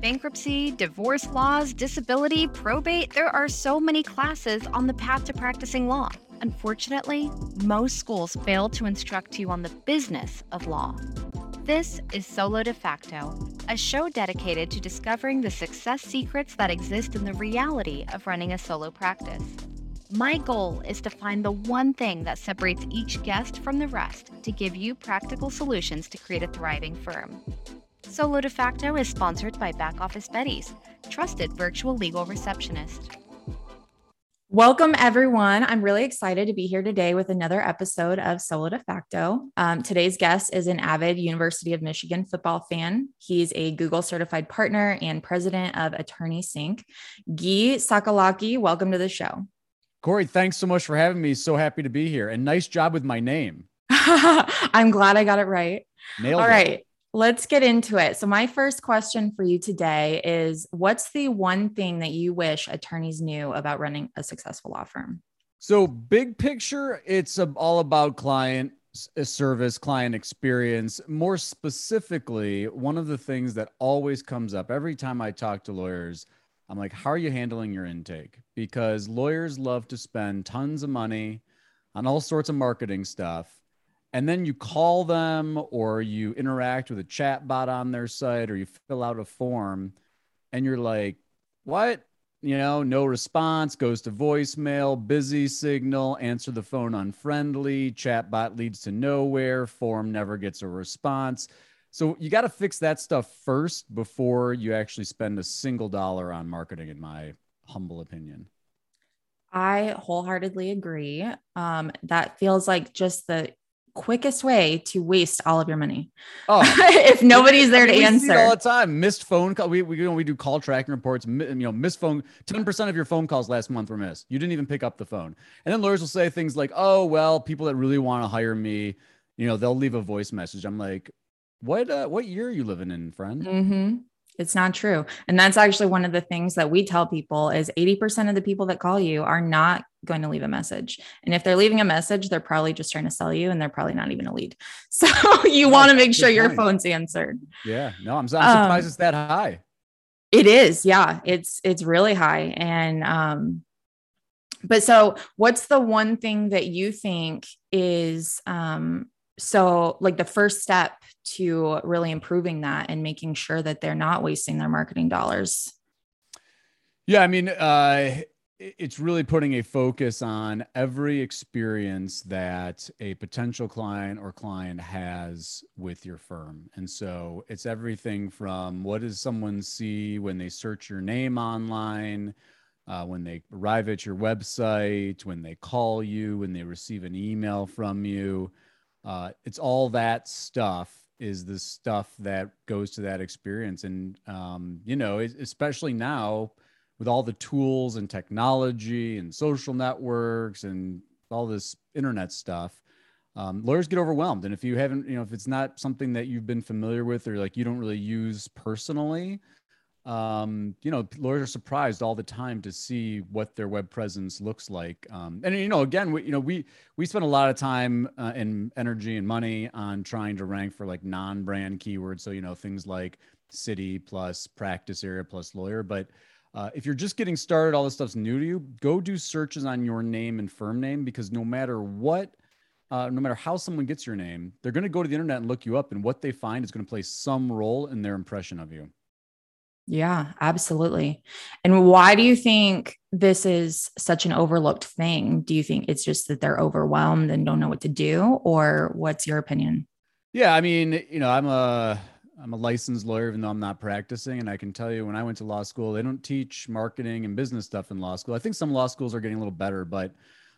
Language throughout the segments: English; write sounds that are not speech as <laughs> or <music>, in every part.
Bankruptcy, divorce laws, disability, probate, there are so many classes on the path to practicing law. Unfortunately, most schools fail to instruct you on the business of law. This is Solo De Facto, a show dedicated to discovering the success secrets that exist in the reality of running a solo practice. My goal is to find the one thing that separates each guest from the rest to give you practical solutions to create a thriving firm. Solo De Facto is sponsored by Back Office Betties, trusted virtual legal receptionist. Welcome, everyone. I'm really excited to be here today with another episode of Solo De Facto. Um, today's guest is an avid University of Michigan football fan. He's a Google certified partner and president of Attorney Sync. Gyi Tsakalakis, welcome to the show. Kory, thanks so much for having me. So happy to be here. And nice job with my name. <laughs> I'm glad I got it right. Nailed All it. right. Let's get into it. So, my first question for you today is What's the one thing that you wish attorneys knew about running a successful law firm? So, big picture, it's all about client uh, service, client experience. More specifically, one of the things that always comes up every time I talk to lawyers, I'm like, How are you handling your intake? Because lawyers love to spend tons of money on all sorts of marketing stuff and then you call them or you interact with a chat bot on their site or you fill out a form and you're like what? You know no response goes to voicemail busy signal answer the phone unfriendly chat bot leads to nowhere form never gets a response. So you got to fix that stuff first before you actually spend a single dollar on marketing in my humble opinion. I wholeheartedly agree. Um, that feels like just the quickest way to waste all of your money. Oh, <laughs> if nobody's there to we answer all the time, missed phone call. We we you know, we do call tracking reports. You know, missed phone. Ten percent of your phone calls last month were missed. You didn't even pick up the phone. And then lawyers will say things like, "Oh, well, people that really want to hire me, you know, they'll leave a voice message." I'm like, "What? Uh, what year are you living in, friend?" Mm-hmm. It's not true. And that's actually one of the things that we tell people is 80% of the people that call you are not going to leave a message. And if they're leaving a message, they're probably just trying to sell you and they're probably not even a lead. <laughs> So you want to make sure your phone's answered. Yeah. No, I'm, I'm surprised um, it's that high. It is. Yeah. It's, it's really high. And, um, but so what's the one thing that you think is, um, so like the first step to really improving that and making sure that they're not wasting their marketing dollars yeah i mean uh it's really putting a focus on every experience that a potential client or client has with your firm. And so it's everything from what does someone see when they search your name online, uh, when they arrive at your website, when they call you, when they receive an email from you. Uh, it's all that stuff is the stuff that goes to that experience. And, um, you know, especially now with all the tools and technology and social networks and all this internet stuff, um, lawyers get overwhelmed. And if you haven't, you know, if it's not something that you've been familiar with or like you don't really use personally, um, you know, lawyers are surprised all the time to see what their web presence looks like. Um, and you know, again, we, you know, we we spend a lot of time uh, and energy and money on trying to rank for like non-brand keywords. So you know, things like city plus practice area plus lawyer. But uh, if you're just getting started, all this stuff's new to you. Go do searches on your name and firm name because no matter what. Uh, no matter how someone gets your name, they're going to go to the internet and look you up, and what they find is going to play some role in their impression of you. Yeah, absolutely. And why do you think this is such an overlooked thing? Do you think it's just that they're overwhelmed and don't know what to do or what's your opinion? Yeah, I mean, you know, I'm a I'm a licensed lawyer even though I'm not practicing and I can tell you when I went to law school, they don't teach marketing and business stuff in law school. I think some law schools are getting a little better, but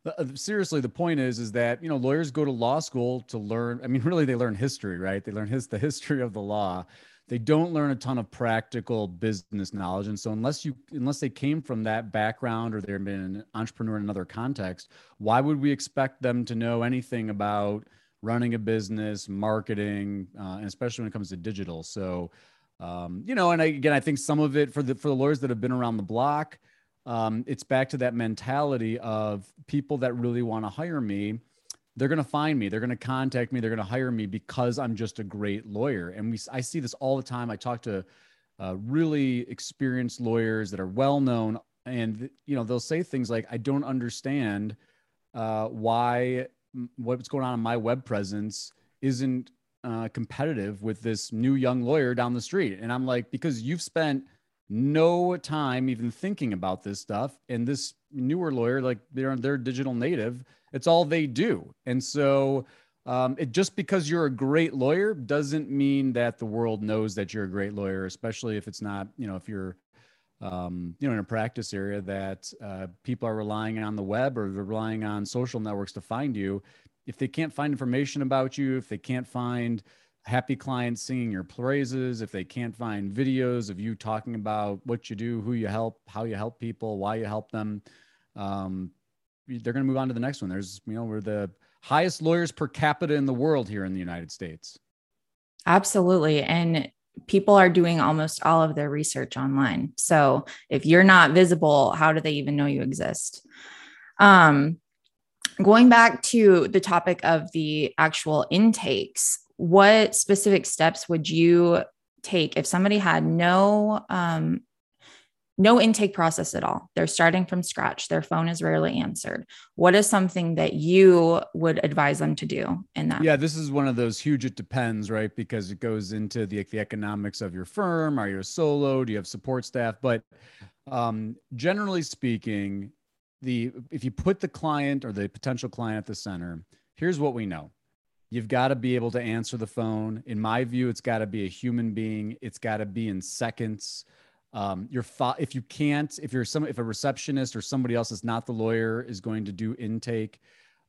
uh, seriously the point is is that you know lawyers go to law school to learn i mean <laughs> really they learn history right they learn his the history of the law they don't learn a ton of practical business knowledge. And so unless you unless they came from that background or they've been an entrepreneur in another context why would we expect them to know anything about running a business marketing uh, and especially when it comes to digital? So um, you know and I, again i think some of it for the for the lawyers that have been around the block um, it's back to that mentality of people that really want to hire me they're going to find me they're going to contact me they're going to hire me because i'm just a great lawyer. And we i see this all the time. I talk to uh, really experienced lawyers that are well known, and you know they'll say things like, "I don't understand uh, why what's going on in my web presence isn't uh, competitive with this new young lawyer down the street," and I'm like, because you've spent no time even thinking about this stuff, and this newer lawyer, like they're they're digital native, it's all they do, and so um, it just because you're a great lawyer doesn't mean that the world knows that you're a great lawyer, especially if it's not, you know, if you're, um, you know, in a practice area that uh, people are relying on the web or they're relying on social networks to find you. If they can't find information about you, if they can't find happy clients singing your praises, if they can't find videos of you talking about what you do, who you help, how you help people, why you help them, um, they're going to move on to the next one. There's, you know, we're the highest lawyers per capita in the world here in the United States. Absolutely. And people are doing almost all of their research online. So if you're not visible, how do they even know you exist? Um, going back to the topic of the actual intakes, what specific steps would you take if somebody had no um, no intake process at all. They're starting from scratch. Their phone is rarely answered. What is something that you would advise them to do in that? Yeah, this is one of those huge it depends, right? Because it goes into the, the economics of your firm. Are you a solo? Do you have support staff? But um, generally speaking, the if you put the client or the potential client at the center, here's what we know. You've got to be able to answer the phone. In my view, it's got to be a human being. It's got to be in seconds um, your if you can't if you're some if a receptionist or somebody else is not the lawyer is going to do intake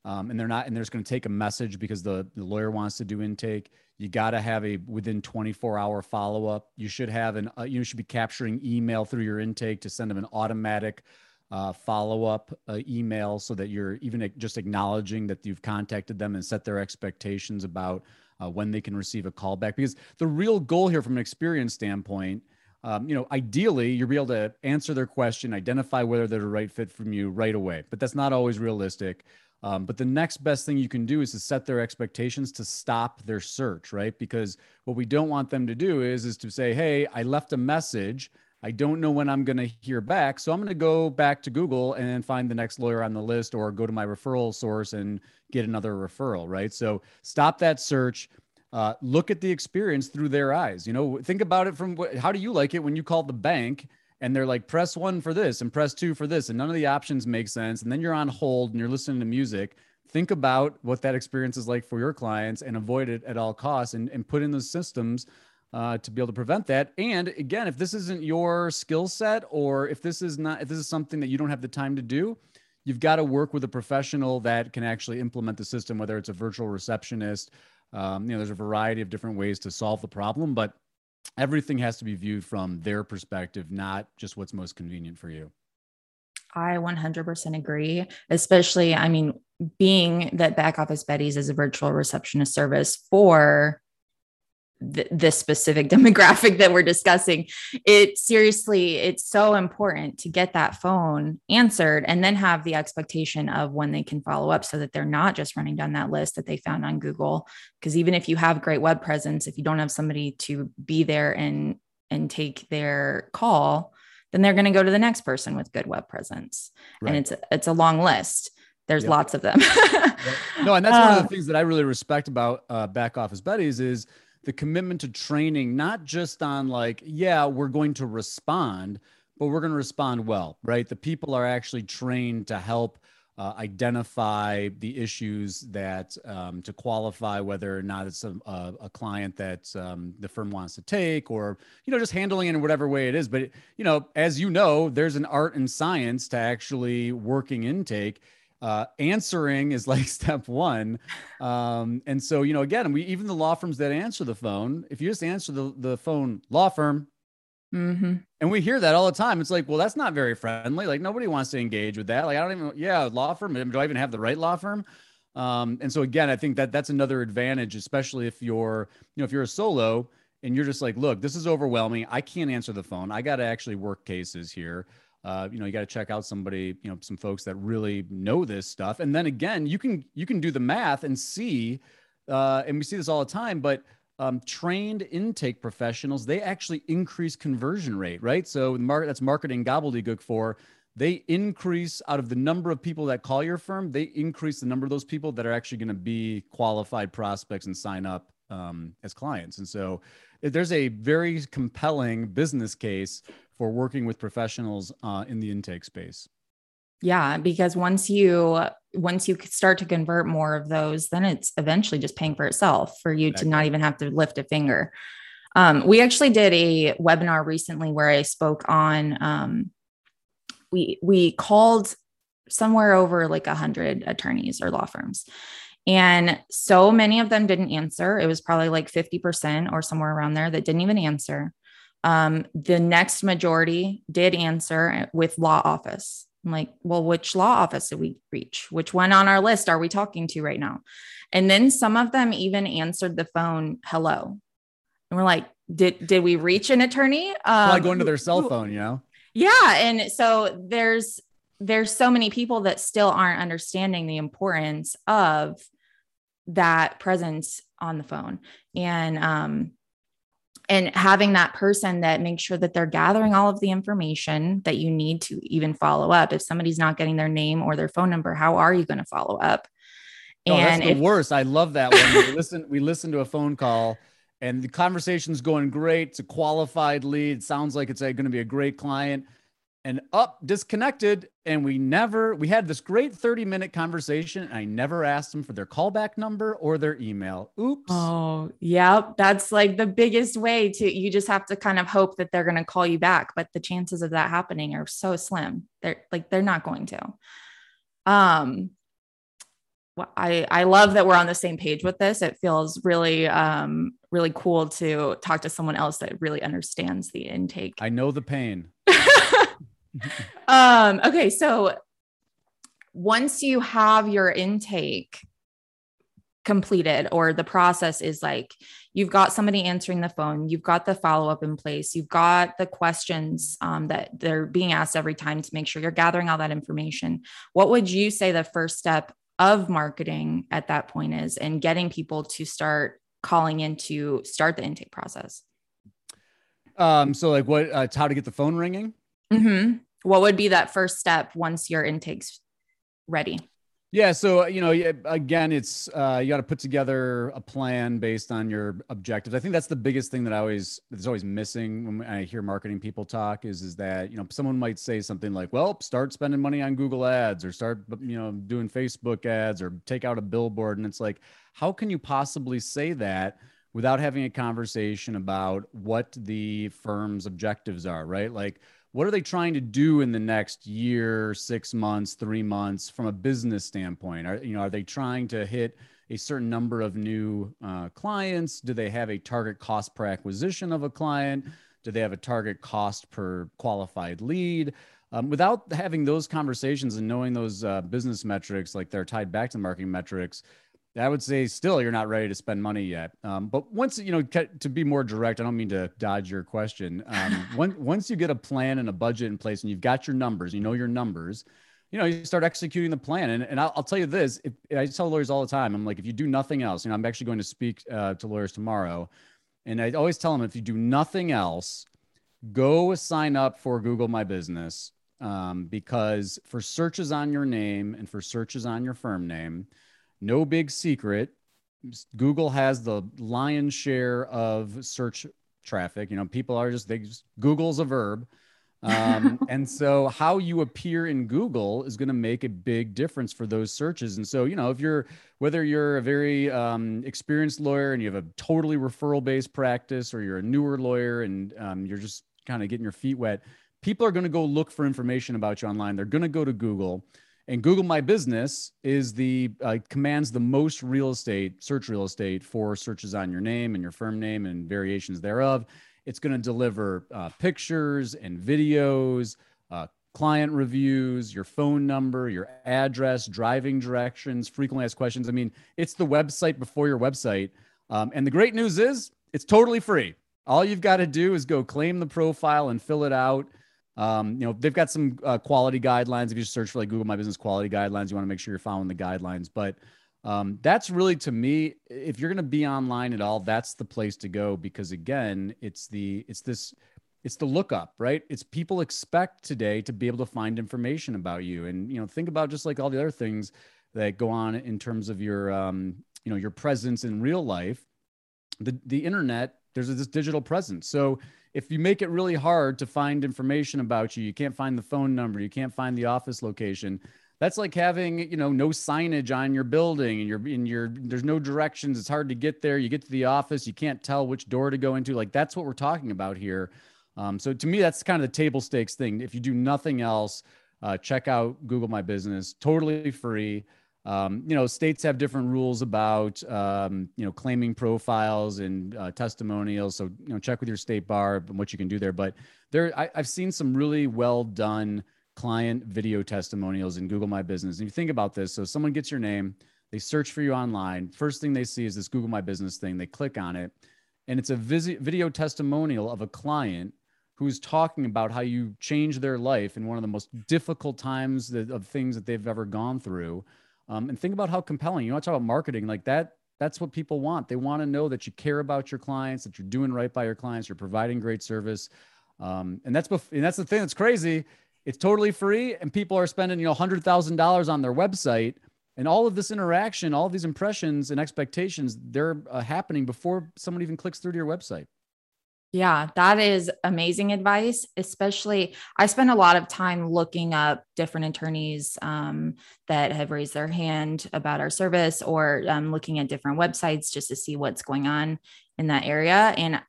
um, and they're not and they're just going to take a message because the, the lawyer wants to do intake you got to have a within 24 hour follow up you should have an uh, you should be capturing email through your intake to send them an automatic uh, follow up uh, email so that you're even just acknowledging that you've contacted them and set their expectations about uh, when they can receive a call back because the real goal here from an experience standpoint um, you know, ideally, you'll be able to answer their question, identify whether they're the right fit from you right away. But that's not always realistic. Um, but the next best thing you can do is to set their expectations to stop their search, right? Because what we don't want them to do is is to say, "Hey, I left a message. I don't know when I'm going to hear back, so I'm going to go back to Google and find the next lawyer on the list, or go to my referral source and get another referral." Right? So stop that search uh, look at the experience through their eyes. You know, think about it from what, how do you like it when you call the bank and they're like, press one for this and press two for this, and none of the options make sense. And then you're on hold and you're listening to music. Think about what that experience is like for your clients and avoid it at all costs and, and put in the systems uh, to be able to prevent that. And again, if this isn't your skill set or if this is not, if this is something that you don't have the time to do, you've got to work with a professional that can actually implement the system, whether it's a virtual receptionist um, you know, there's a variety of different ways to solve the problem, but everything has to be viewed from their perspective, not just what's most convenient for you. I 100% agree, especially, I mean, being that Back Office Betties is a virtual receptionist service for th- this specific <laughs> demographic that we're discussing it seriously it's so important to get that phone answered and then have the expectation of when they can follow up so that they're not just running down that list that they found on google. Because even if you have great web presence if you don't have somebody to be there and and take their call then they're going to go to the next person with good web presence. Right. and it's it's a long list. There's yep. lots of them. <laughs> No and that's one of the uh, things that i really respect about uh, back office betties is the commitment to training, not just on like, yeah, we're going to respond, but we're going to respond well, right? The people are actually trained to help uh, identify the issues that um, to qualify whether or not it's a, a, a client that um, the firm wants to take or you know just handling it in whatever way it is but you know as you know there's an art and science to actually working intake uh, answering is like <laughs> step one. Um, and so, you know, again, we even the law firms that answer the phone, if you just answer the, the phone, law firm, mm-hmm. and we hear that all the time, it's like, well, that's not very friendly. Like nobody wants to engage with that. Like I don't even, yeah, law firm. Do I even have the right law firm? Um, and so again, I think that that's another advantage, especially if you're, you know, if you're a solo and you're just like, look, this is overwhelming. I can't answer the phone. I got to actually work cases here uh, you know, you got to check out somebody, you know, some folks that really know this stuff. And then again, you can you can do the math and see, uh, and we see this all the time. But um, trained intake professionals, they actually increase conversion rate, right? So market that's marketing gobbledygook for they increase out of the number of people that call your firm, they increase the number of those people that are actually going to be qualified prospects and sign up um, as clients. And so there's a very compelling business case for working with professionals uh, in the intake space. Yeah, because once you once you start to convert more of those, then it's eventually just paying for itself for you exactly. to not even have to lift a finger. Um, we actually did a webinar recently where I spoke on um, we we called somewhere over like a hundred attorneys or law firms. And so many of them didn't answer. It was probably like 50% or somewhere around there that didn't even answer. Um, the next majority did answer with law office. I'm like, well, which law office did we reach? Which one on our list are we talking to right now? And then some of them even answered the phone, hello. And we're like, did did we reach an attorney? Um, like going to their cell phone, you know? Yeah. And so there's there's so many people that still aren't understanding the importance of that presence on the phone. And um and having that person that makes sure that they're gathering all of the information that you need to even follow up. If somebody's not getting their name or their phone number, how are you going to follow up? Oh, and that's the if- worst. I love that one. we listen, we listen to a phone call and the conversation's going great. It's a qualified lead. It sounds like it's going to be a great client. And up disconnected, and we never we had this great 30 minute conversation. And I never asked them for their callback number or their email. Oops. Oh, yeah. That's like the biggest way to you just have to kind of hope that they're gonna call you back. But the chances of that happening are so slim. They're like they're not going to. Um I I love that we're on the same page with this. It feels really um really cool to talk to someone else that really understands the intake. I know the pain. <laughs> <laughs> um okay, so once you have your intake completed or the process is like you've got somebody answering the phone you've got the follow-up in place you've got the questions um, that they're being asked every time to make sure you're gathering all that information what would you say the first step of marketing at that point is and getting people to start calling in to start the intake process? Um, so like what, uh, how to get the phone ringing. Mm-hmm. What would be that first step once your intake's ready? Yeah. So, you know, again, it's, uh, you got to put together a plan based on your objectives. I think that's the biggest thing that I always, that's always missing when I hear marketing people talk is, is that, you know, someone might say something like, well, start spending money on Google ads or start, you know, doing Facebook ads or take out a billboard. And it's like, how can you possibly say that without having a conversation about what the firm's objectives are, right? Like, what are they trying to do in the next year, six months, three months from a business standpoint? Are you know are they trying to hit a certain number of new uh, clients? Do they have a target cost per acquisition of a client? Do they have a target cost per qualified lead? Um, without having those conversations and knowing those uh, business metrics, like they're tied back to marketing metrics, I would say still you're not ready to spend money yet. Um, but once you know to be more direct, I don't mean to dodge your question. Um, <laughs> once once you get a plan and a budget in place and you've got your numbers, you know your numbers, you know you start executing the plan. And, and I'll, I'll tell you this: if, I tell lawyers all the time, I'm like, if you do nothing else, you know, I'm actually going to speak uh, to lawyers tomorrow, and I always tell them if you do nothing else, go sign up for Google My Business um, because for searches on your name and for searches on your firm name no big secret. Google has the lion's share of search traffic. You know, people are just they just Google's a verb. Um, <laughs> and so how you appear in Google is going to make a big difference for those searches. And so, you know, if you're whether you're a very um, experienced lawyer and you have a totally referral based practice, or you're a newer lawyer and um, you're just kind of getting your feet wet, people are going to go look for information about you online. They're going to go to Google. And Google My Business is the uh, commands the most real estate, search real estate for searches on your name and your firm name and variations thereof. It's going to deliver uh, pictures and videos, uh, client reviews, your phone number, your address, driving directions, frequently asked questions. I mean, it's the website before your website. Um, and the great news is it's totally free. All you've got to do is go claim the profile and fill it out. Um, you know, they've got some uh, quality guidelines. If you search for like Google My Business quality guidelines, you want to make sure you're following the guidelines. But Um, that's really to me, if you're going to be online at all, that's the place to go because again, it's the it's this it's the lookup, right? It's people expect today to be able to find information about you, and you know, think about just like all the other things that go on in terms of your um, you know your presence in real life. The the internet, there's this digital presence, so if you make it really hard to find information about you, you can't find the phone number, you can't find the office location that's like having you know no signage on your building and you're in your there's no directions it's hard to get there you get to the office you can't tell which door to go into like that's what we're talking about here. Um, so to me that's kind of the table stakes thing. If you do nothing else uh, check out google my business totally free um, you know states have different rules about um, you know claiming profiles and uh, testimonials so you know check with your state bar and what you can do there but there I, i've seen some really well done client video testimonials in Google My Business. And you think about this, so someone gets your name, they search for you online. First thing they see is this Google My Business thing. They click on it, and it's a video testimonial of a client who's talking about how you changed their life in one of the most difficult times that, of things that they've ever gone through. Um, and think about how compelling. You want to talk about marketing like that. That's what people want. They want to know that you care about your clients, that you're doing right by your clients, you're providing great service. Um, and that's bef- and that's the thing that's crazy it's totally free, and people are spending you know hundred thousand dollars on their website, and all of this interaction, all of these impressions and expectations, they're uh, happening before someone even clicks through to your website. Yeah, that is amazing advice. Especially, I spend a lot of time looking up different attorneys um, that have raised their hand about our service or um, looking at different websites just to see what's going on in that area. And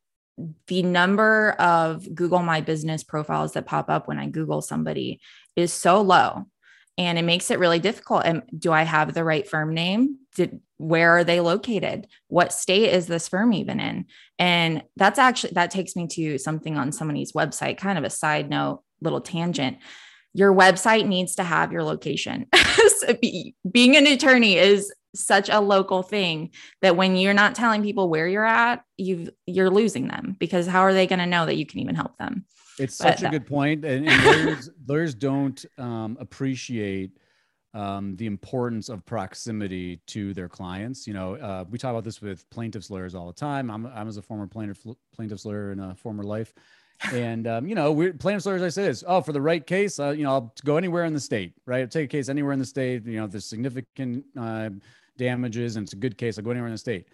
the number of Google My Business profiles that pop up when I Google somebody is so low. And it makes it really difficult. And do I have the right firm name? Did, where are they located? What state is this firm even in? And that's actually, that takes me to something on somebody's website, kind of a side note, little tangent. Your website needs to have your location. <laughs> so be, being an attorney is such a local thing that when you're not telling people where you're at, you you're losing them because how are they going to know that you can even help them? It's but such a good point, and, and lawyers, <laughs> lawyers don't um, appreciate um, the importance of proximity to their clients. You know, uh, we talk about this with plaintiffs lawyers all the time. I'm I'm as a former plaintiff plaintiffs lawyer in a former life. and um, you know, we plaintiffs lawyers. I say this. Oh, for the right case, uh, you know, I'll go anywhere in the state. Right, I'll take a case anywhere in the state. You know, there's significant uh, damages and it's a good case. I'll go anywhere in the state.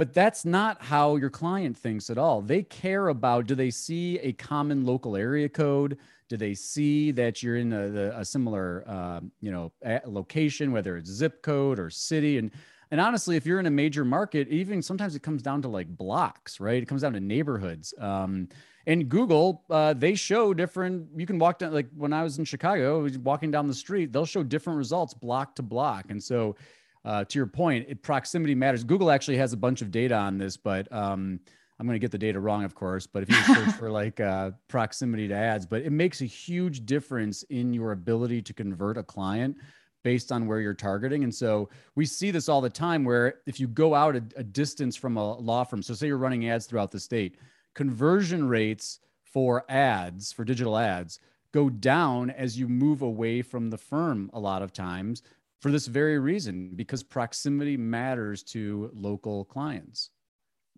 But that's not how your client thinks at all. They care about do they see a common local area code? Do they see that you're in a, a similar, uh, you know, location, whether it's zip code or city? And and honestly, if you're in a major market, even sometimes it comes down to like blocks, right? It comes down to neighborhoods. Um, and Google, uh, they show different. You can walk down, like when I was in Chicago, walking down the street, they'll show different results block to block. And so uh, to your point, it, proximity matters. Google actually has a bunch of data on this, but um, I'm going to get the data wrong, of course. But if you search <laughs> for like uh, proximity to ads, but it makes a huge difference in your ability to convert a client based on where you're targeting. And so we see this all the time where if you go out a, a distance from a law firm, so say you're running ads throughout the state, conversion rates for ads, for digital ads, go down as you move away from the firm a lot of times for this very reason because proximity matters to local clients.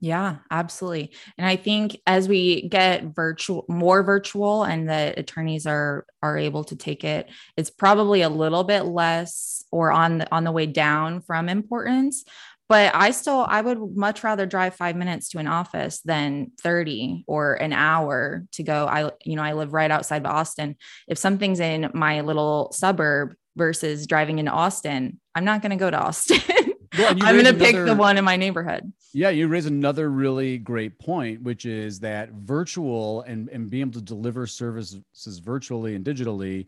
Yeah, absolutely. And I think as we get virtual more virtual and the attorneys are are able to take it, it's probably a little bit less or on the on the way down from importance. But I still I would much rather drive 5 minutes to an office than 30 or an hour to go. I you know, I live right outside of Austin. If something's in my little suburb, versus driving into Austin, I'm not going to go to Austin. <laughs> Well, I'm going to pick the one in my neighborhood. Yeah, you raise another really great point, which is that virtual and, and being able to deliver services virtually and digitally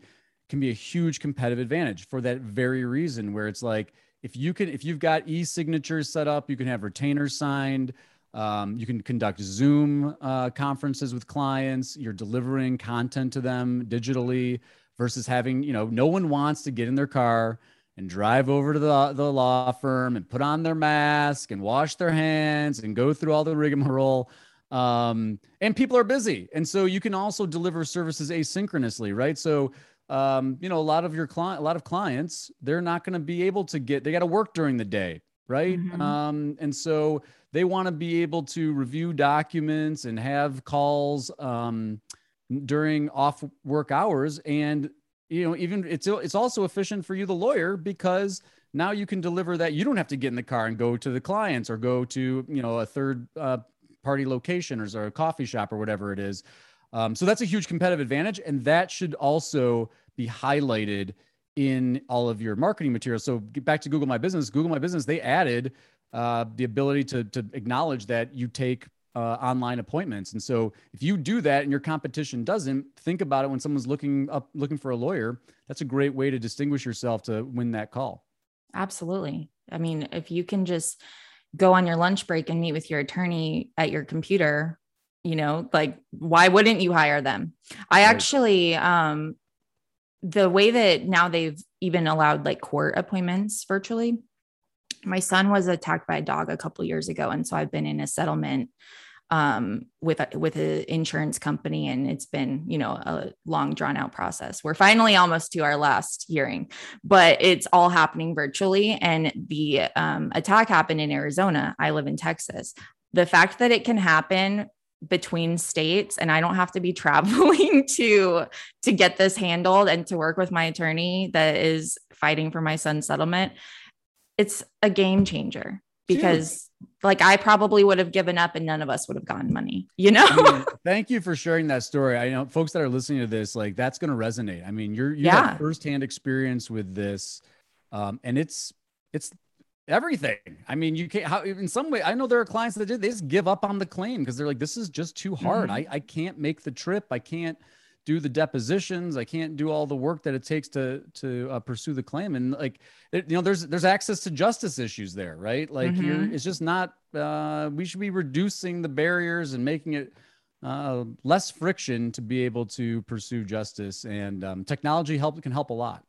can be a huge competitive advantage for that very reason, where it's like if you can, if you've got e-signatures set up, you can have retainers signed. Um, you can conduct Zoom uh, conferences with clients. You're delivering content to them digitally versus having, you know, no one wants to get in their car and drive over to the, the law firm and put on their mask and wash their hands and go through all the rigmarole. Um, and people are busy. And so you can also deliver services asynchronously, right? So um, you know, a lot of your client, a lot of clients, they're not going to be able to get, they got to work during the day. Right. Mm-hmm. Um, and so they want to be able to review documents and have calls, um, during off work hours. And, you know, even it's, it's also efficient for you, the lawyer, because now you can deliver that. You don't have to get in the car and go to the clients or go to, you know, a third, uh, party location or, or a coffee shop or whatever it is. Um, so that's a huge competitive advantage. And that should also be highlighted in all of your marketing materials. So get back to Google My Business. Google My Business, they added uh, the ability to, to acknowledge that you take uh, online appointments. And so if you do that and your competition doesn't, think about it when someone's looking up looking for a lawyer. That's a great way to distinguish yourself to win that call. Absolutely. I mean, if you can just go on your lunch break and meet with your attorney at your computer you know like why wouldn't you hire them i right. actually um the way that now they've even allowed like court appointments virtually my son was attacked by a dog a couple years ago and so i've been in a settlement um, with a, with an insurance company, and it's been you know a long drawn out process. We're finally almost to our last hearing, but it's all happening virtually. And the um, attack happened in Arizona. I live in Texas. The fact that it can happen between states and I don't have to be <laughs> traveling to to get this handled and to work with my attorney that is fighting for my son's settlement it's a game changer because like I probably would have given up and none of us would have gotten money, you know? I mean, <laughs> thank you for sharing that story. I know folks that are listening to this, like that's going to resonate. I mean, you're, you yeah. have firsthand experience with this. Um, and it's, it's everything. I mean, you can't. How in some way, I know there are clients that they just give up on the claim because they're like, "This is just too hard. Mm-hmm. I I can't make the trip. I can't do the depositions. I can't do all the work that it takes to to uh, pursue the claim." And like, it, you know, there's there's access to justice issues there, right? Like, mm-hmm. it's just not. Uh, we should be reducing the barriers and making it. Uh, less friction to be able to pursue justice and um, technology help can help a lot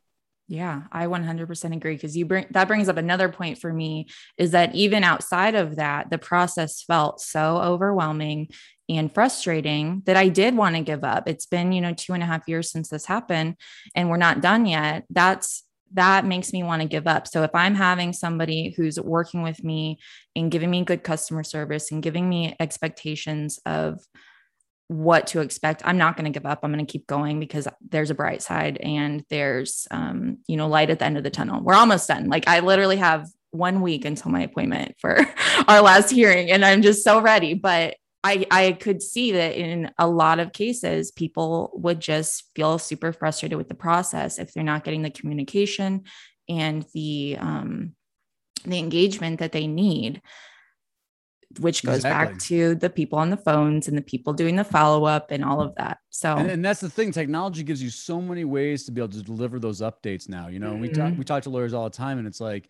yeah, I 100% agree because you bring that brings up another point for me is that even outside of that, the process felt so overwhelming and frustrating that I did want to give up. It's been, you know, two and a half years since this happened and we're not done yet. That's that makes me want to give up. So if I'm having somebody who's working with me and giving me good customer service and giving me expectations of what to expect. I'm not going to give up. I'm going to keep going because there's a bright side and there's um, you know light at the end of the tunnel. We're almost done. Like i literally have one week until my appointment for <laughs> our last hearing and i'm just so ready. But i i could see that in a lot of cases people would just feel super frustrated with the process if they're not getting the communication and the um the engagement that they need which goes exactly. back to the people on the phones and the people doing the follow up and all of that. So, and, and, that's the thing. Technology gives you so many ways to be able to deliver those updates now. You know, mm-hmm. we talk we talk to lawyers all the time, and it's like,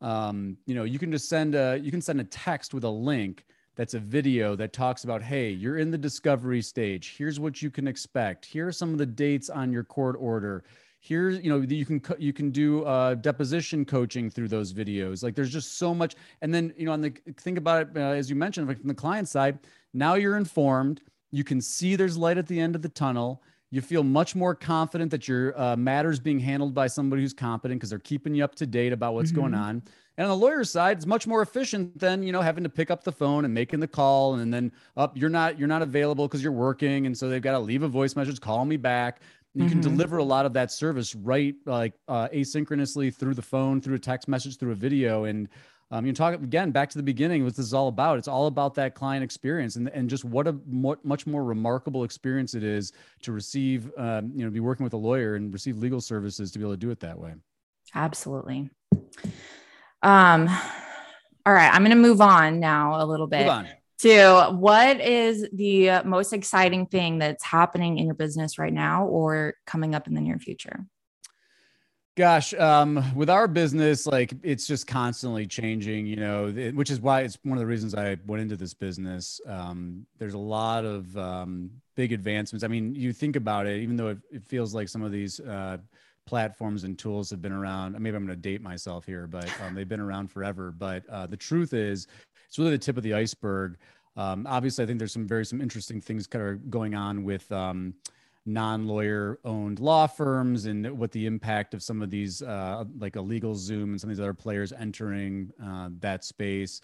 um, you know, you can just send a you can send a text with a link that's a video that talks about, hey, you're in the discovery stage. Here's what you can expect. Here are some of the dates on your court order here's you know you can you can do uh, deposition coaching through those videos. Like there's just so much. And then you know on the think about it uh, as you mentioned like from the client side now you're informed. You can see there's light at the end of the tunnel. You feel much more confident that your uh, matters being handled by somebody who's competent because they're keeping you up to date about what's mm-hmm. going on. And on the lawyer's side it's much more efficient than you know having to pick up the phone and making the call and then up you're not you're not available because you're working and so they've got to leave a voice message call me back you mm-hmm. can deliver a lot of that service right like uh, asynchronously through the phone through a text message through a video. And um, you talk again back to the beginning what this is all about. It's all about that client experience and, and just what a more, much more remarkable experience it is to receive um, you know be working with a lawyer and receive legal services to be able to do it that way. Absolutely. Um all right i'm going to move on now a little bit to what is the most exciting thing that's happening in your business right now or coming up in the near future? Gosh, um, with our business, like it's just constantly changing, you know, which is why it's one of the reasons I went into this business. Um, there's a lot of um, big advancements. I mean, you think about it, even though it, it feels like some of these uh, platforms and tools have been around. Maybe I'm going to date myself here, but um, they've been around forever. But uh, the truth is, it's really the tip of the iceberg. Um, obviously, I think there's some very some interesting things kind of going on with um, non-lawyer owned law firms and what the impact of some of these uh, like a LegalZoom and some of these other players entering uh, that space.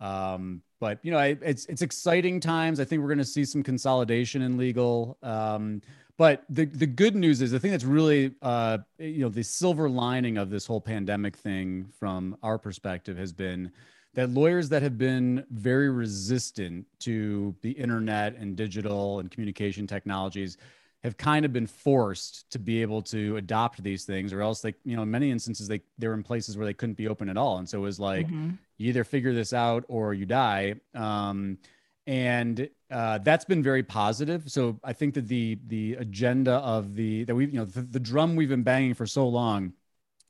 Um, but you know I, it's it's exciting times. I think we're going to see some consolidation in legal. Um, but the the good news is the thing that's really uh, you know the silver lining of this whole pandemic thing from our perspective has been that lawyers that have been very resistant to the internet and digital and communication technologies have kind of been forced to be able to adopt these things or else they you know in many instances they they were in places where they couldn't be open at all. And so it was like mm-hmm. you either figure this out or you die. Um, and uh, that's been very positive. So i think that the the agenda of the that we you know the, the drum we've been banging for so long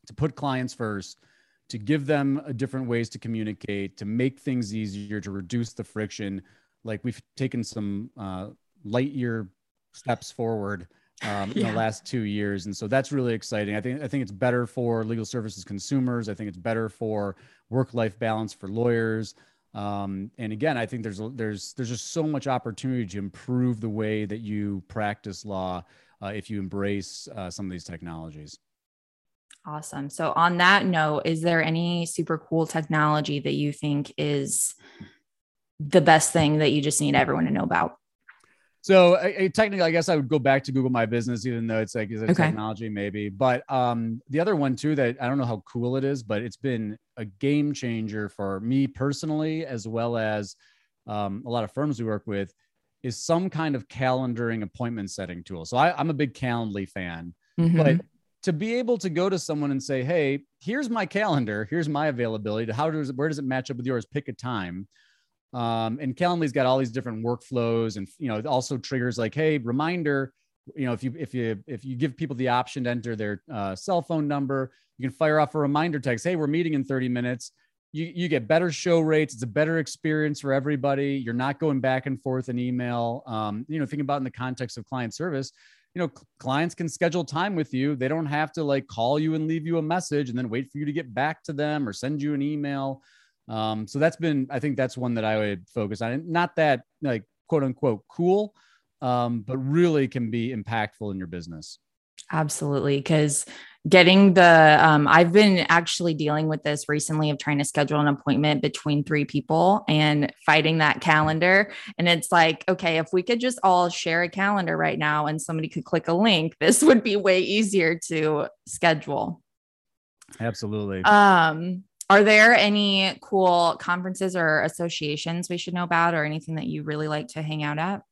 to put clients first to give them different ways to communicate to make things easier to reduce the friction like we've taken some uh, light year steps forward um, yeah. in the <laughs> last two years, and so that's really exciting. I think I think it's better for legal services consumers. I think it's better for work life balance for lawyers. Um, and again, I think there's there's there's just so much opportunity to improve the way that you practice law uh, if you embrace uh, some of these technologies. Awesome. So on that note, is there any super cool technology that you think is the best thing that you just need everyone to know about? So I, I, technically, I guess I would go back to Google My Business, even though it's like is it okay. technology maybe. But um, the other one too that I don't know how cool it is, but it's been a game changer for me personally, as well as um, a lot of firms we work with, is some kind of calendaring appointment setting tool. So I, am a big Calendly fan, mm-hmm. but to be able to go to someone and say, "Hey, here's my calendar. Here's my availability. How does where does it match up with yours? Pick a time." Um, and Calendly's got all these different workflows, and you know, it also triggers like, hey, reminder. You know, if you if you if you give people the option to enter their uh, cell phone number, you can fire off a reminder text. Hey, we're meeting in 30 minutes. You you get better show rates. It's a better experience for everybody. You're not going back and forth in email. Um, you know, think about in the context of client service. You know, clients can schedule time with you. They don't have to like call you and leave you a message and then wait for you to get back to them or send you an email. Um, so that's been, I think that's one that I would focus on. Not that like quote unquote cool, um, but really can be impactful in your business. Absolutely. Cause getting the, um, I've been actually dealing with this recently of trying to schedule an appointment between three people and fighting that calendar. And it's like, okay, if we could just all share a calendar right now and somebody could click a link, <laughs> this would be way easier to schedule. Absolutely. Um, are there any cool conferences or associations we should know about or anything that you really like to hang out at?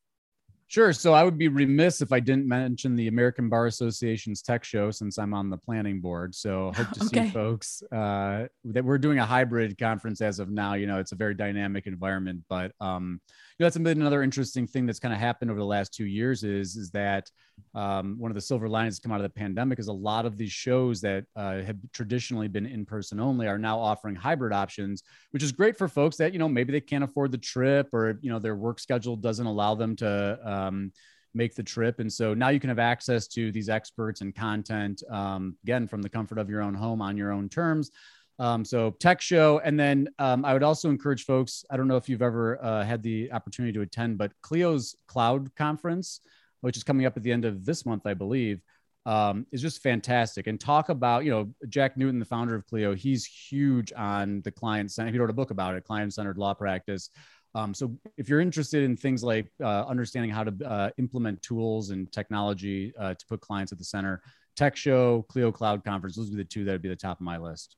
Sure. So I would be remiss if I didn't mention the American Bar Association's tech show since I'm on the planning board. So <laughs> hope to okay. see folks uh, that we're doing a hybrid conference as of now. You know, it's a very dynamic environment, but um, know, that's been another interesting thing that's kind of happened over the last two years is, is that um, one of the silver linings that's come out of the pandemic is a lot of these shows that uh, have traditionally been in person only are now offering hybrid options, which is great for folks that, you know, maybe they can't afford the trip or, you know, their work schedule doesn't allow them to, um, make the trip. And so now you can have access to these experts and content, um, again, from the comfort of your own home on your own terms. Um, so tech show, and then um, I would also encourage folks. I don't know if you've ever uh, had the opportunity to attend, but Clio's Cloud Conference, which is coming up at the end of this month, I believe, um, is just fantastic. And talk about you know Jack Newton, the founder of Clio. He's huge on the client center. He wrote a book about it, client centered law practice. Um, so if you're interested in things like uh, understanding how to uh, implement tools and technology uh, to put clients at the center, Tech Show, Clio Cloud Conference, those would be the two that would be the top of my list.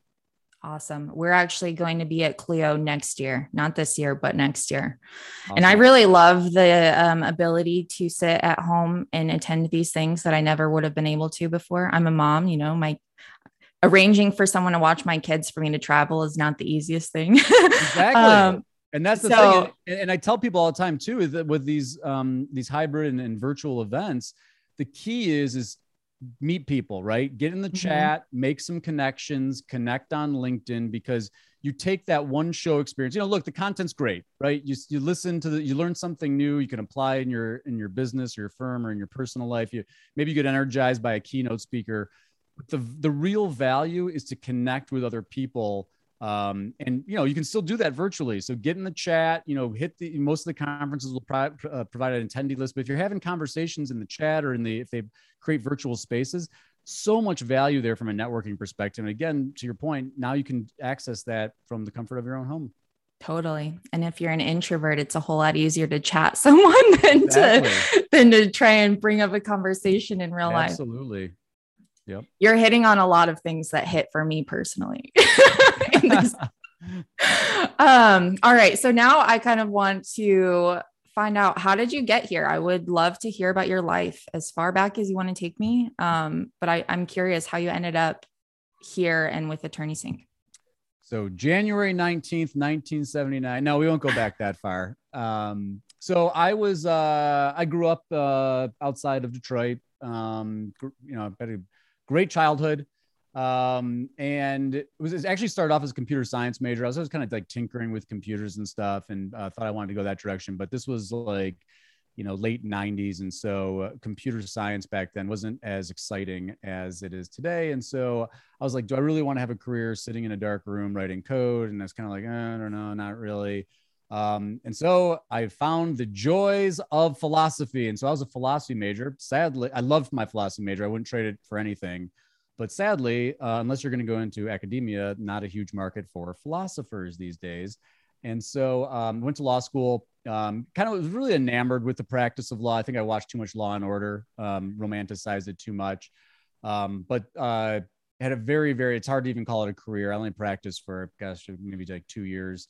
Awesome. We're actually going to be at Clio next year, not this year, but next year. Awesome. And I really love the um, ability to sit at home and attend these things that I never would have been able to before. I'm a mom, you know, my arranging for someone to watch my kids for me to travel is not the easiest thing. <laughs> exactly. Um, and that's the so, thing. And, and, I tell people all the time too, is that with these um, these hybrid and, and virtual events, the key is is meet people, right? Get in the mm-hmm. chat, make some connections, connect on LinkedIn because you take that one show experience. You know, look, the content's great, right? You, you listen to the, you learn something new. You can apply in your in your business, or your firm, or in your personal life. You maybe you get energized by a keynote speaker. But the the real value is to connect with other people Um, and you know, you can still do that virtually. So get in the chat, you know, hit the most of the conferences will pro- uh, provide an attendee list. But if you're having conversations in the chat or in the if they create virtual spaces, so much value there from a networking perspective. And again, to your point, now you can access that from the comfort of your own home. Totally. And if you're an introvert, it's a whole lot easier to chat <laughs> someone than exactly. to than to try and bring up a conversation in real life. Absolutely. Yep. You're hitting on a lot of things that hit for me personally. <laughs> <laughs> um, all right. So now I kind of want to find out how did you get here? I would love to hear about your life as far back as you want to take me. Um, but I, I'm curious how you ended up here and with AttorneySync. So January 19th, 1979. No, we won't go back that far. Um, so I was, uh, I grew up uh, outside of Detroit. Um, you know, had a great childhood. Um, and it was it actually started off as a computer science major. I was always kind of like tinkering with computers and stuff and uh, thought I wanted to go that direction. But this was like, you know, late 90s. And so uh, computer science back then wasn't as exciting as it is today. And so I was like, do I really want to have a career sitting in a dark room writing code? And that's kind of like, eh, I don't know, not really. Um, and so I found the joys of philosophy. And so I was a philosophy major. Sadly, I loved my philosophy major. I wouldn't trade it for anything. But sadly, uh, unless you're going to go into academia, not a huge market for philosophers these days. And so um, went to law school. Um, kind of was really enamored with the practice of law. I think I watched too much Law and Order, um, romanticized it too much. Um, but uh, had a very, very. It's hard to even call it a career. I only practiced for gosh, maybe like two years.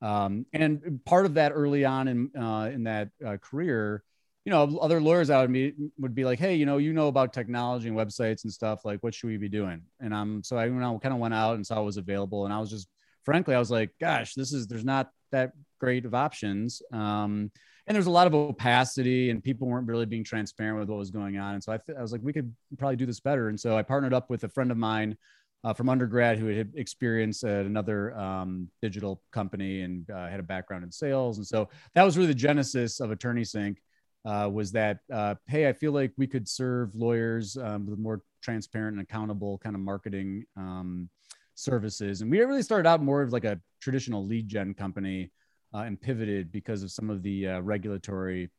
Um, and part of that early on in uh, in that uh, career, you know, other lawyers out would be would be like, hey, you know, you know about technology and websites and stuff. Like, what should we be doing? And I'm so I you know, kind of went out and saw what was available, and I was just frankly, I was like, gosh, this is there's not that great of options. Um, and there's a lot of opacity and people weren't really being transparent with what was going on. And so I, I was like, we could probably do this better. And so I partnered up with a friend of mine uh, from undergrad who had experience at another um, digital company and uh, had a background in sales. And so that was really the genesis of AttorneySync. Uh, was that uh, hey, I feel like we could serve lawyers um, with more transparent and accountable kind of marketing um, services. And we really started out more of like a traditional lead gen company uh, and pivoted because of some of the uh, regulatory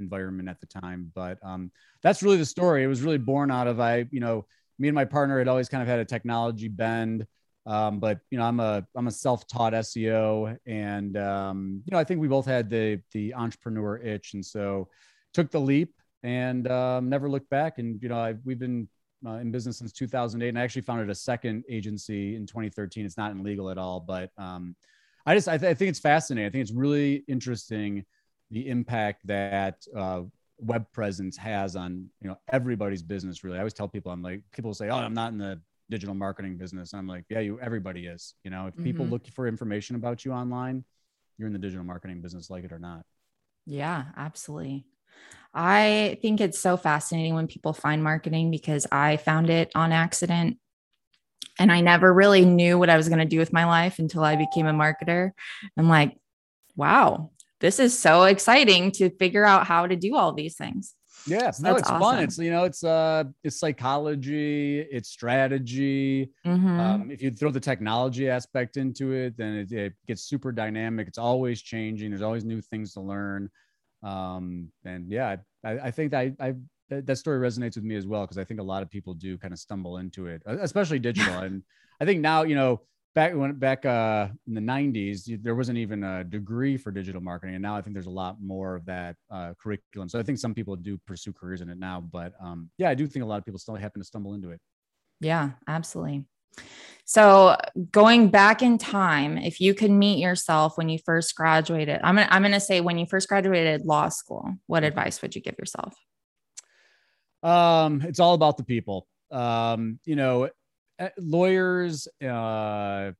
environment at the time. But um, that's really the story. It was really born out of I, you know, me and my partner had always kind of had a technology bend. Um, but you know, I'm a I'm a self-taught SEO, and um, you know, I think we both had the the entrepreneur itch, and so took the leap and um, never looked back. And you know, I've, we've been uh, in business since 2008, and I actually founded a second agency in 2013. It's not in legal at all, but um, I just I, th- I, think it's fascinating. I think it's really interesting the impact that uh, web presence has on you know everybody's business really i always tell people i'm like people say oh i'm not in the digital marketing business and i'm like yeah you everybody is you know if mm-hmm. people look for information about you online you're in the digital marketing business like it or not yeah absolutely i think it's so fascinating when people find marketing because i found it on accident and i never really knew what i was going to do with my life until i became a marketer i'm like wow this is so exciting to figure out how to do all these things. Yeah, so no, it's awesome. fun. It's you know, it's uh, it's psychology, it's strategy. Mm-hmm. Um, if you throw the technology aspect into it, then it, it, gets super dynamic. It's always changing. There's always new things to learn. Um, and yeah, I, I think that I, I that story resonates with me as well because I think a lot of people do kind of stumble into it, especially digital. <laughs> and I think now you know back when back uh, in the 90s there wasn't even a degree for digital marketing and now i think there's a lot more of that uh, curriculum. So i think some people do pursue careers in it now but um, yeah i do think a lot of people still happen to stumble into it. Yeah absolutely. So going back in time if you could meet yourself when you first graduated i'm gonna, I'm gonna say when you first graduated law school what advice would you give yourself? Um, it's all about the people. Um, you know lawyers uh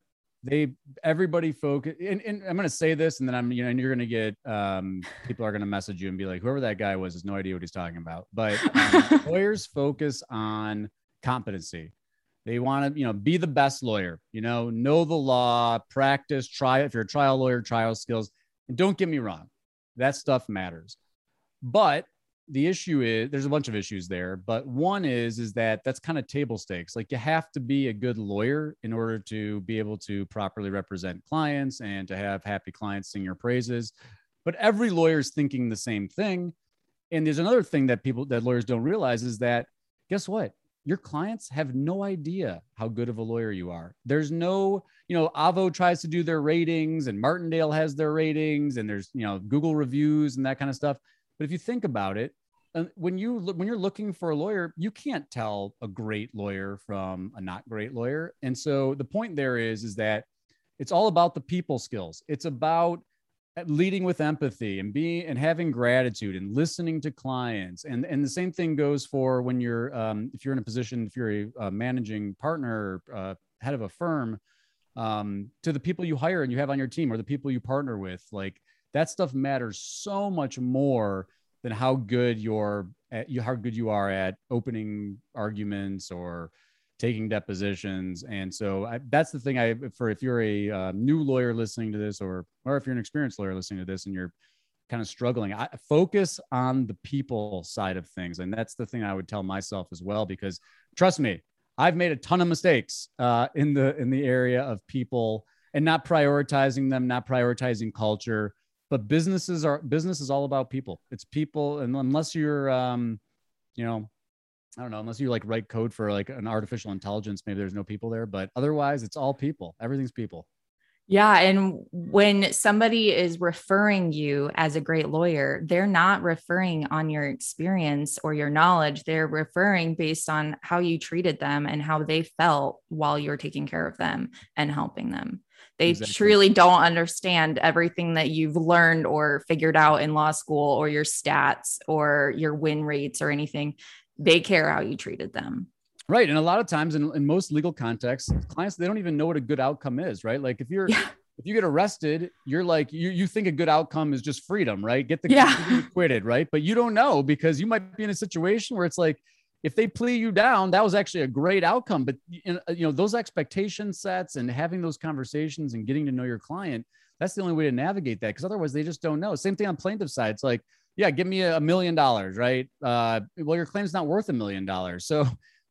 they everybody focus and, and i'm going to say this and then i'm you know and you're going to get um people are going to message you and be like whoever that guy was has no idea what he's talking about. But um, <laughs> lawyers focus on competency. They want to you know be the best lawyer you know know the law practice try if you're a trial lawyer trial skills. And don't get me wrong that stuff matters. But the issue is there's a bunch of issues there, but one is is that that's kind of table stakes. Like you have to be a good lawyer in order to be able to properly represent clients and to have happy clients sing your praises. But every lawyer is thinking the same thing. And there's another thing that people that lawyers don't realize is that guess what? Your clients have no idea how good of a lawyer you are. There's no, you know, Avvo tries to do their ratings and Martindale has their ratings and there's, you know, Google reviews and that kind of stuff but if you think about it, uh, when you when you're looking for a lawyer, you can't tell a great lawyer from a not great lawyer. And so the point there is is that it's all about the people skills. It's about leading with empathy and being and having gratitude and listening to clients and and the same thing goes for when you're um, if you're in a position if you're a, a managing partner uh, head of a firm um, to the people you hire and you have on your team or the people you partner with like that stuff matters so much more than how good you're at, how good you are at opening arguments or taking depositions. And so I, that's the thing I, for if you're a uh, new lawyer listening to this, or, or if you're an experienced lawyer listening to this and you're kind of struggling, I focus on the people side of things. And that's the thing I would tell myself as well, because trust me, I've made a ton of mistakes uh, in the, in the area of people and not prioritizing them, not prioritizing culture, but businesses are business is all about people. It's people, and unless you're, um, you know, I don't know, unless you like write code for like an artificial intelligence, maybe there's no people there, but otherwise it's all people. Everything's people. Yeah. And when somebody is referring you as a great lawyer, they're not referring on your experience or your knowledge. They're referring based on how you treated them and how they felt while you're taking care of them and helping them. They exactly. truly don't understand everything that you've learned or figured out in law school or your stats or your win rates or anything. They care how you treated them. Right. And a lot of times in, in most legal contexts, clients, they don't even know what a good outcome is, right? Like if you're, yeah. if you get arrested, you're like, you, you think a good outcome is just freedom, right? Get the yeah. acquitted, right? But you don't know because you might be in a situation where it's like, if they plea you down, that was actually a great outcome. But you know, those expectation sets and having those conversations and getting to know your client, that's the only way to navigate that. Because otherwise, they just don't know. Same thing on plaintiff side. It's like, yeah, give me a million dollars, right? Uh, well, your claim's not worth a million dollars, so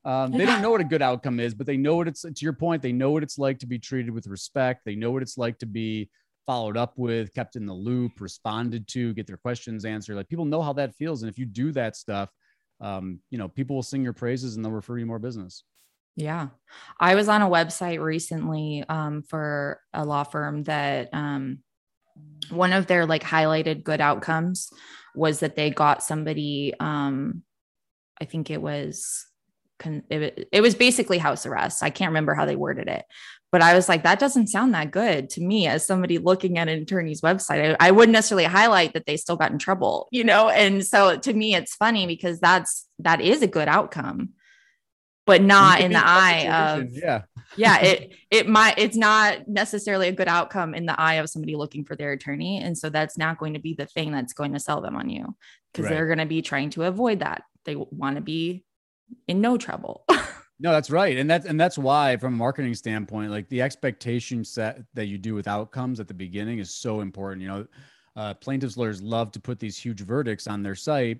um, they don't <laughs> know what a good outcome is, but they know what it's. To your point, they know what it's like to be treated with respect. They know what it's like to be followed up with, kept in the loop, responded to, get their questions answered. Like people know how that feels, and if you do that stuff um, you know, people will sing your praises and they'll refer you more business. Yeah. I was on a website recently um, for a law firm that um, one of their like highlighted good outcomes was that they got somebody, um, I think it was, it, it was basically house arrest. I can't remember how they worded it, but I was like, that doesn't sound that good to me as somebody looking at an attorney's website. I, I, wouldn't necessarily highlight that they still got in trouble, you know? And so to me, it's funny because that's, that is a good outcome, but not in the eye of, yeah. yeah. It, it might, it's not necessarily a good outcome in the eye of somebody looking for their attorney. And so that's not going to be the thing that's going to sell them on you because right. they're going to be trying to avoid that. They want to be in no trouble. <laughs> No, that's right. And that's and that's why from a marketing standpoint, like the expectation set that you do with outcomes at the beginning is so important. You know, uh, plaintiffs lawyers love to put these huge verdicts on their site.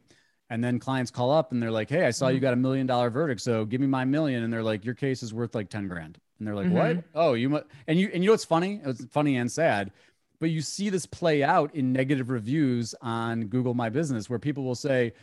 And then clients call up and they're like, Hey, I saw you mm-hmm. got a million dollar verdict. So give me my million. And they're like, Your case is worth like 10 grand. And they're like, mm-hmm. What? Oh, you mu-. and you and you know what's funny? It's funny and sad, but you see this play out in negative reviews on Google My Business where people will say,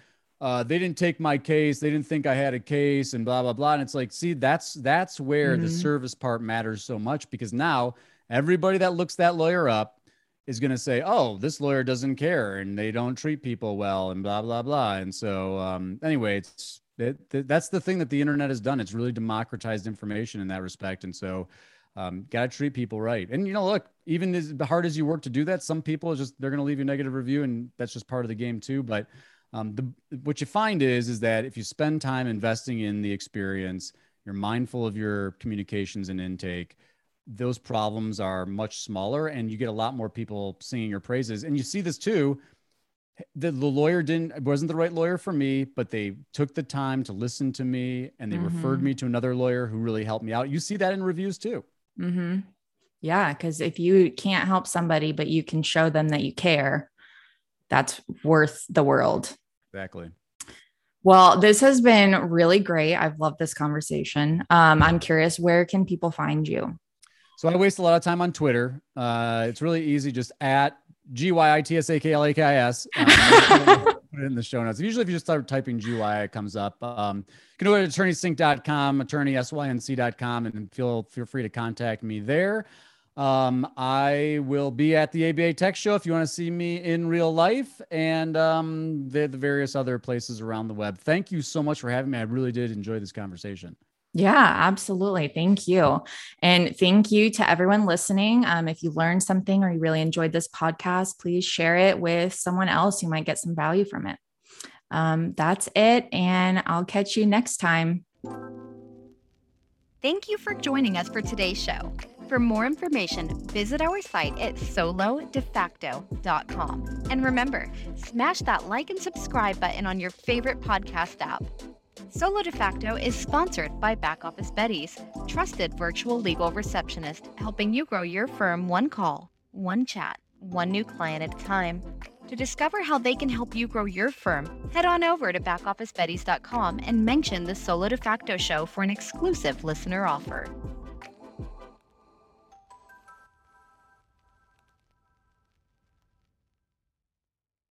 uh, they didn't take my case. They didn't think I had a case and blah, blah, blah. And it's like, see, that's, that's where mm-hmm. the service part matters so much because now everybody that looks that lawyer up is going to say, oh, this lawyer doesn't care and they don't treat people well and blah, blah, blah. And so, um, anyway, it's, it, that's the thing that the internet has done. It's really democratized information in that respect. And so, um, got to treat people right. And, you know, look, even as hard as you work to do that, some people just, they're going to leave you a negative review and that's just part of the game too. But, um, the, what you find is is that if you spend time investing in the experience, you're mindful of your communications and intake. Those problems are much smaller, and you get a lot more people singing your praises. And you see this too. The, the lawyer didn't wasn't the right lawyer for me, but they took the time to listen to me, and they mm-hmm. referred me to another lawyer who really helped me out. You see that in reviews too. Mm-hmm. Yeah, because if you can't help somebody, but you can show them that you care, that's worth the world. Exactly. Well, this has been really great. I've loved this conversation. Um, I'm curious, where can people find you? So I waste a lot of time on Twitter. Uh, it's really easy, just at G Y I T S A K L A K I S. Um, <laughs> put it in the show notes. Usually, if you just start typing GY, it comes up. Um, you can go to attorneysync.com, attorneysync.com, and feel feel free to contact me there. Um, I will be at the ABA Tech Show if you want to see me in real life, and um, the, the various other places around the web. Thank you so much for having me. I really did enjoy this conversation. Yeah, absolutely. Thank you. And thank you to everyone listening. Um, if you learned something or you really enjoyed this podcast, please share it with someone else who might get some value from it. Um, that's it. And I'll catch you next time. Thank you for joining us for today's show. For more information, visit our site at solodefacto.com. And remember, smash that like and subscribe button on your favorite podcast app. Solo De Facto is sponsored by Back Office Betties, trusted virtual legal receptionist, helping you grow your firm one call, one chat, one new client at a time. To discover how they can help you grow your firm, head on over to backofficebetties.com and mention the Solo De Facto show for an exclusive listener offer.